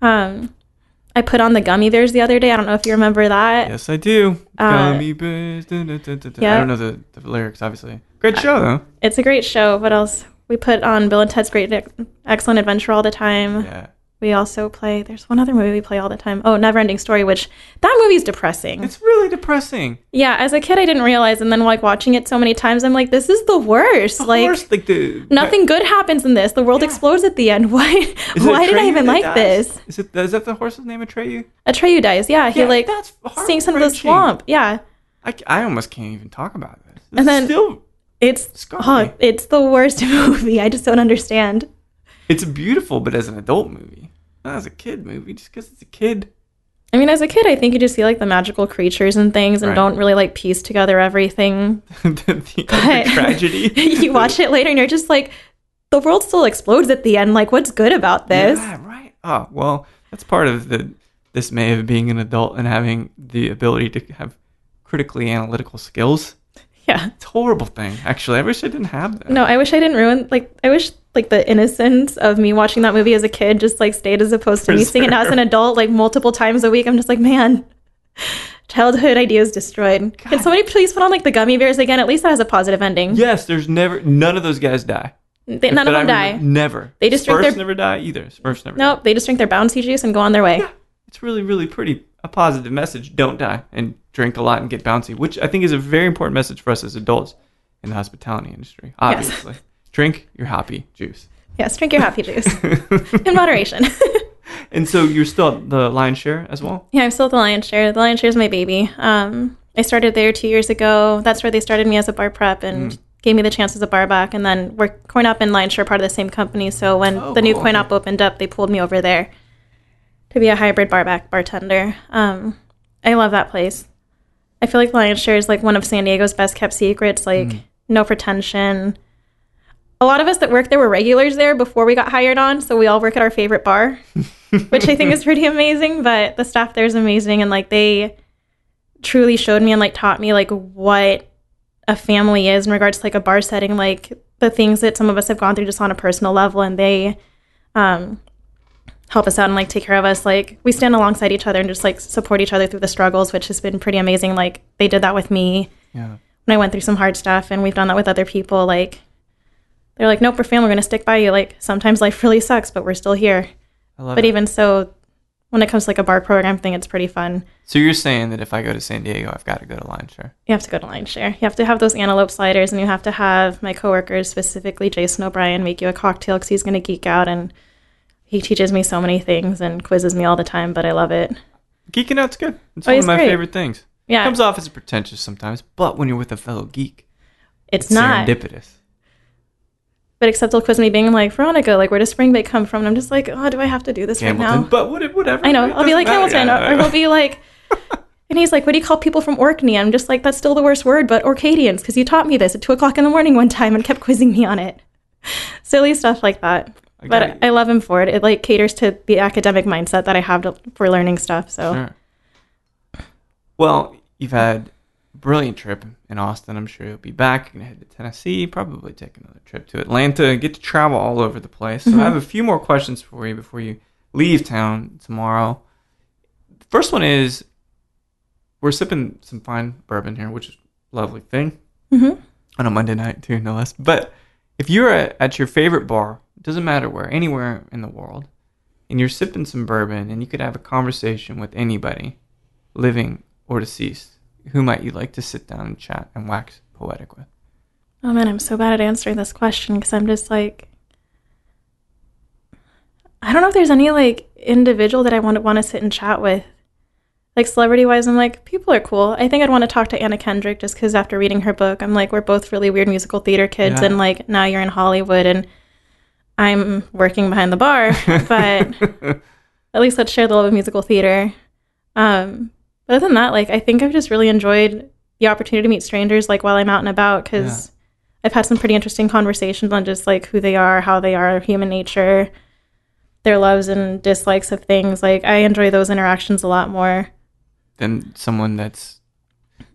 Um, I put on the gummy bears the other day. I don't know if you remember that. Yes, I do. Uh, Gummy bears. dun, dun, dun, dun, dun. yeah. I don't know the, the lyrics, obviously. Great show, though. It's a great show. What else? We put on Bill and Ted's Great Excellent Adventure all the time. Yeah. We also play. There's one other movie we play all the time. Oh, Neverending Story, which that movie's depressing. It's really depressing. yeah, as a kid, I didn't realize, and then like watching it so many times, I'm like, this is the worst. Of like course, like the nothing good happens in this. The world explodes at the end. Why? Why did I even like dies? this? Is it is that the horse's name, Atreyu? Atreyu dies. Yeah, he Yeah, like that's sinks into the swamp. Yeah, I, I almost can't even talk about this. This And is then- still it's Scarred oh, it's the worst movie. I just don't understand. it's beautiful, but as an adult movie, not as a kid movie, just because it's a kid. I mean, as a kid, I think you just see like the magical creatures and things, and Right. don't really like piece together everything. the the But tragedy. you watch it later, and you're just like, the world still explodes at the end. Like, what's good about this? Yeah, right. Oh, well, that's part of the dismay of being an adult and having the ability to have critically analytical skills. Yeah. It's a horrible thing, actually. I wish I didn't have that. No, I wish I didn't ruin. Like, I wish like the innocence of me watching that movie as a kid just like stayed as opposed to me seeing it now as an adult like multiple times a week. I'm just like, man, childhood ideas destroyed. Can somebody please put on like the gummy bears again? At least that has a positive ending. Yes, there's never none of those guys die. They, none of them die. Never. They just drink their- never die either. Smurfs never. Nope, they just drink their bouncy juice and go on their way. Die. It's really, really pretty. A positive message. Don't die and drink a lot and get bouncy, which I think is a very important message for us as adults in the hospitality industry. Obviously, drink your happy juice. Yes, drink your happy juice in moderation. and so you're still at the lion's share as well. yeah, I'm still at the Lion's Share. The Lion's Share is my baby. Um, I started there two years ago. That's where they started me as a bar prep and Mm. gave me the chance as a bar back. And then we're Coin Op and Lion's Share part of the same company. So when Oh, the new cool. Coin Op opened up, they pulled me over there to be a hybrid bar back bartender. Um, I love that place. I feel like Lion's Share is like one of San Diego's best kept secrets. Like Mm. no pretension. A lot of us that work there were regulars there before we got hired on, so we all work at our favorite bar, which I think is pretty amazing. But the staff there is amazing, and like they truly showed me and like taught me like what a family is in regards to like a bar setting, like the things that some of us have gone through just on a personal level, and they um, help us out and like take care of us. Like we stand alongside each other and just like support each other through the struggles, which has been pretty amazing. Like they did that with me Yeah. when I went through some hard stuff, and we've done that with other people. Like they're like, nope, we're family. We're gonna stick by you. Like sometimes life really sucks, but we're still here. I love But it. even so, when it comes to like a bar program thing, it's pretty fun. so you're saying that if I go to San Diego, I've got to go to lion's share. You have to go to Lion's Share. You have to have those antelope sliders, and you have to have my coworkers, specifically Jason O'Brien, make you a cocktail because he's gonna geek out and he teaches me so many things and quizzes me all the time. But I love it. Geeking out's good. It's Oh, one of my great. favorite things. Yeah, It Comes off as pretentious sometimes, but when you're with a fellow geek, it's not. serendipitous. But except he'll quiz me, being like, Veronica, like, where does spring break come from? And I'm just like, oh, do I have to do this right now? but what, whatever. I know. I'll be like matter. Hamilton, or he'll be like, and he's like, "What do you call people from Orkney?" I'm just like, "That's still the worst word, but Orcadians, because you taught me this at two o'clock in the morning one time and kept quizzing me on it." Silly stuff like that. I But it. I love him for it. It like caters to the academic mindset that I have to, for learning stuff. So Sure. Well, you've had a brilliant trip in Austin. I'm sure you'll be back. You're gonna head to Tennessee. Probably take another trip to Atlanta. Get to travel all over the place. So I have a few more questions for you before you leave town tomorrow. The first one is we're sipping some fine bourbon here, which is a lovely thing Mhm. on a Monday night too, no less. But if you're at, at your favorite bar, doesn't matter where, anywhere in the world, and you're sipping some bourbon, and you could have a conversation with anybody, living or deceased, who might you like to sit down and chat and wax poetic with? Oh man, I'm so bad at answering this question because I'm just like, I don't know if there's any like individual that I want to want to sit and chat with. Like celebrity wise, I'm like people are cool. I think I'd want to talk to Anna Kendrick just because after reading her book, I'm like we're both really weird musical theater kids, Yeah. and like now you're in Hollywood and I'm working behind the bar, but at least let's share the love of musical theater. Um, but other than that, like I think I've just really enjoyed the opportunity to meet strangers, like while I'm out and about, because I've had some pretty interesting conversations on just like who they are, how they are, human nature, their loves and dislikes of things. Like I enjoy those interactions a lot more. than someone that's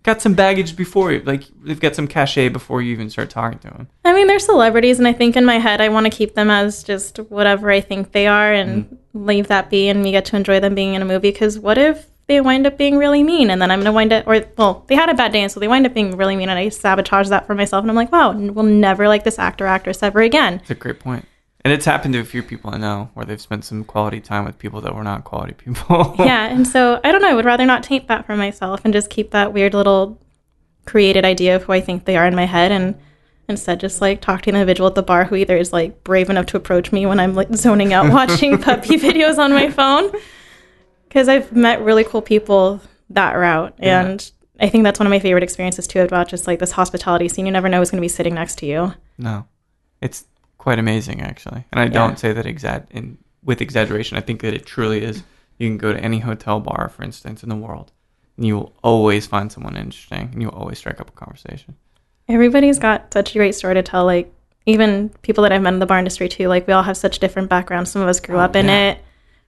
got some baggage before you, like they've got some cachet before you even start talking to them. I mean, they're celebrities, and I think in my head, I want to keep them as just whatever I think they are and Mm. leave that be, and we get to enjoy them being in a movie. Because what if they wind up being really mean, and then I'm going to wind up, or, well, they had a bad day, and so they wind up being really mean, and I sabotage that for myself, and I'm like, wow, we'll never like this actor, actress ever again. It's a great point. And it's happened to a few people I know where they've spent some quality time with people that were not quality people. yeah, and so I don't know, I would rather not taint that for myself and just keep that weird little created idea of who I think they are in my head and instead just like talk to an individual at the bar who either is like brave enough to approach me when I'm like zoning out watching puppy videos on my phone because I've met really cool people that route Yeah. and I think that's one of my favorite experiences too about just like this hospitality scene you never know who's going to be sitting next to you No, it's quite amazing actually, and I don't say that exact in with exaggeration. I think that it truly is. You can go to any hotel bar, for instance, in the world, and you will always find someone interesting, and you will always strike up a conversation. everybody's got such a great story to tell like even people that I've met in the bar industry too like we all have such different backgrounds some of us grew Oh, up in yeah. it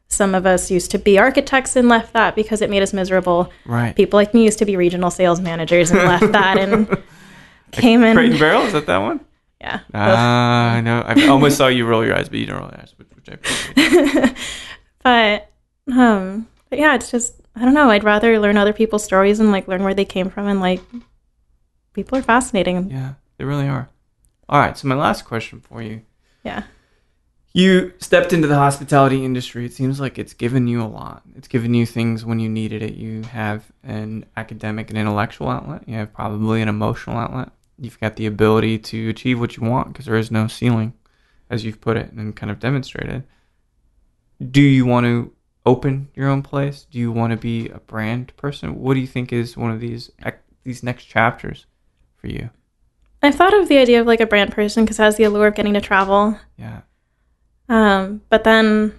some of us used to be architects and left that because it made us miserable Right. people like me used to be regional sales managers and left that and came in Crate and Barrel is that that one? Yeah Ah, I know. I almost saw you roll your eyes, but you don't roll your eyes, which, which I appreciate. but um but yeah it's just i don't know i'd rather learn other people's stories and like learn where they came from and like people are fascinating yeah, they really are. All right, so my last question for you. yeah You stepped into the hospitality industry. It seems like it's given you a lot. It's given you things when you needed it. You have an academic and intellectual outlet. You have probably an emotional outlet. You've got the ability to achieve what you want because there is no ceiling, as you've put it and kind of demonstrated. Do you want to open your own place? Do you want to be a brand person? What do you think is one of these these next chapters for you? i've thought of the idea of like a brand person because it has the allure of getting to travel Yeah. Um, but then,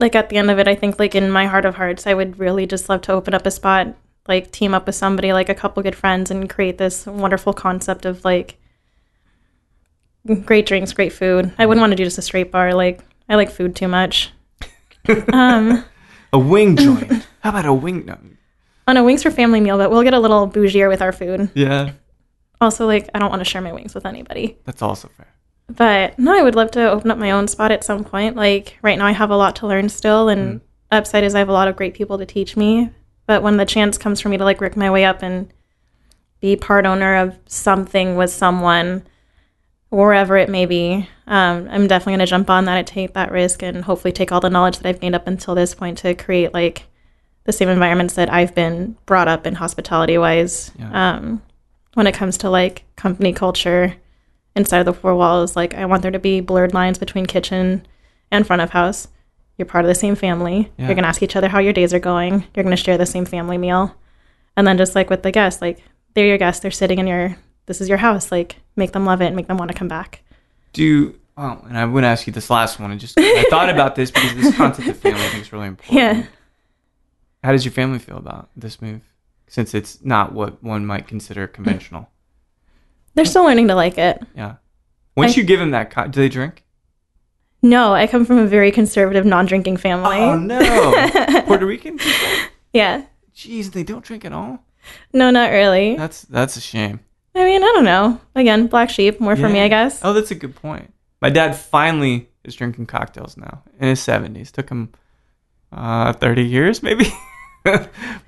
like at the end of it, I think like in my heart of hearts, I would really just love to open up a spot, like team up with somebody, like a couple good friends, and create this wonderful concept of like great drinks, great food. I wouldn't want to do just a straight bar. Like I like food too much. um, A wing joint. How about a wing? No. oh no, wings for family meal, but we'll get a little bougier with our food. Yeah, Also, like I don't want to share my wings with anybody. that's also fair. But no, I would love to open up my own spot at some point. Like right now, I have a lot to learn still, and upside is I have a lot of great people to teach me. But when the chance comes for me to like work my way up and be part owner of something with someone, wherever it may be, um, I'm definitely going to jump on that and take that risk, and hopefully take all the knowledge that I've gained up until this point to create like the same environments that I've been brought up in hospitality wise. Yeah. Um, when it comes to like company culture inside of the four walls. Like I want there to be blurred lines between kitchen and front of house. You're part of the same family. Yeah. You're gonna ask each other how your days are going. You're gonna share the same family meal. And then just like with the guests, like they're your guests, they're sitting in your this is your house. Like make them love it and make them want to come back. Do you, oh, and I would ask you this last one. And just I thought about this because this concept of family I think is really important. Yeah. How does your family feel about this move? Since it's not what one might consider conventional. They're still learning to like it. Yeah. Once I- you give them that, co- do they drink? No, I come from a very conservative non drinking family. Oh no, Puerto Rican people. Yeah. Jeez, they don't drink at all. No, not really. That's that's a shame. I mean, I don't know. Again, black sheep, more for me, I guess. Oh, that's a good point. My dad finally is drinking cocktails now in his seventies. Took him uh, thirty years, maybe,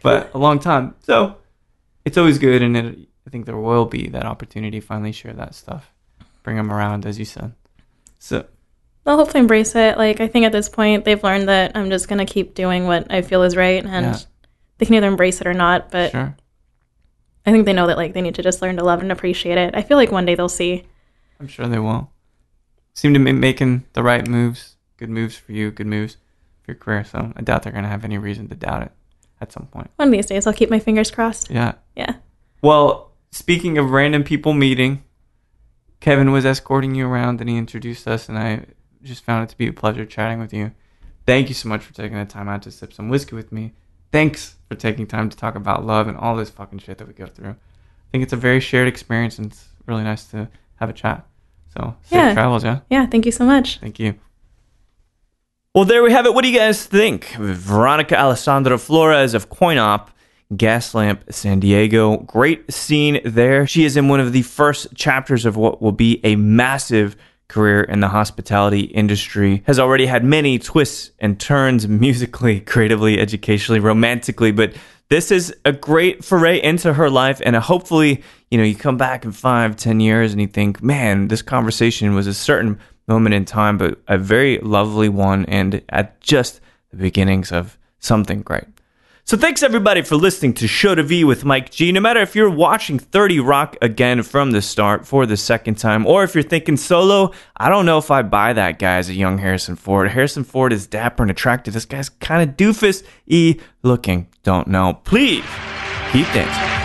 but a long time. So it's always good, and it, I think there will be that opportunity to finally share that stuff, bring them around, as you said. So They'll hopefully embrace it. Like I think at this point they've learned that I'm just gonna keep doing what I feel is right, and Yeah. they can either embrace it or not. But sure, I think they know that like they need to just learn to love and appreciate it. I feel like one day they'll see. I'm sure they will. Seem to be making the right moves, good moves for you, good moves for your career. So I doubt they're gonna have any reason to doubt it at some point. One of these days, I'll keep my fingers crossed. Yeah. Yeah. Well, speaking of random people meeting, Kevin was escorting you around and he introduced us, and I just found it to be a pleasure chatting with you. Thank you so much for taking the time out to sip some whiskey with me. Thanks for taking time to talk about love and all this fucking shit that we go through. I think it's a very shared experience, and it's really nice to have a chat. So, safe Yeah. travels, yeah? Yeah. Thank you so much. Thank you. Well, there we have it. What do you guys think? Veronica Alessandro Flores of CoinOp Gaslamp San Diego. Great scene there. She is in one of the first chapters of what will be a massive career in the hospitality industry. Has already had many twists and turns musically, creatively, educationally, romantically, but this is a great foray into her life and hopefully you know you come back in five ten years and you think man this conversation was a certain moment in time but a very lovely one and at just the beginnings of something great so thanks everybody for listening to Show to V with Mike G. No matter if you're watching 30 Rock again from the start for the second time, or if you're thinking solo, I don't know if I buy that guy as a young Harrison Ford. Harrison Ford is dapper and attractive. This guy's kind of doofus y looking. Don't know. Please keep dancing.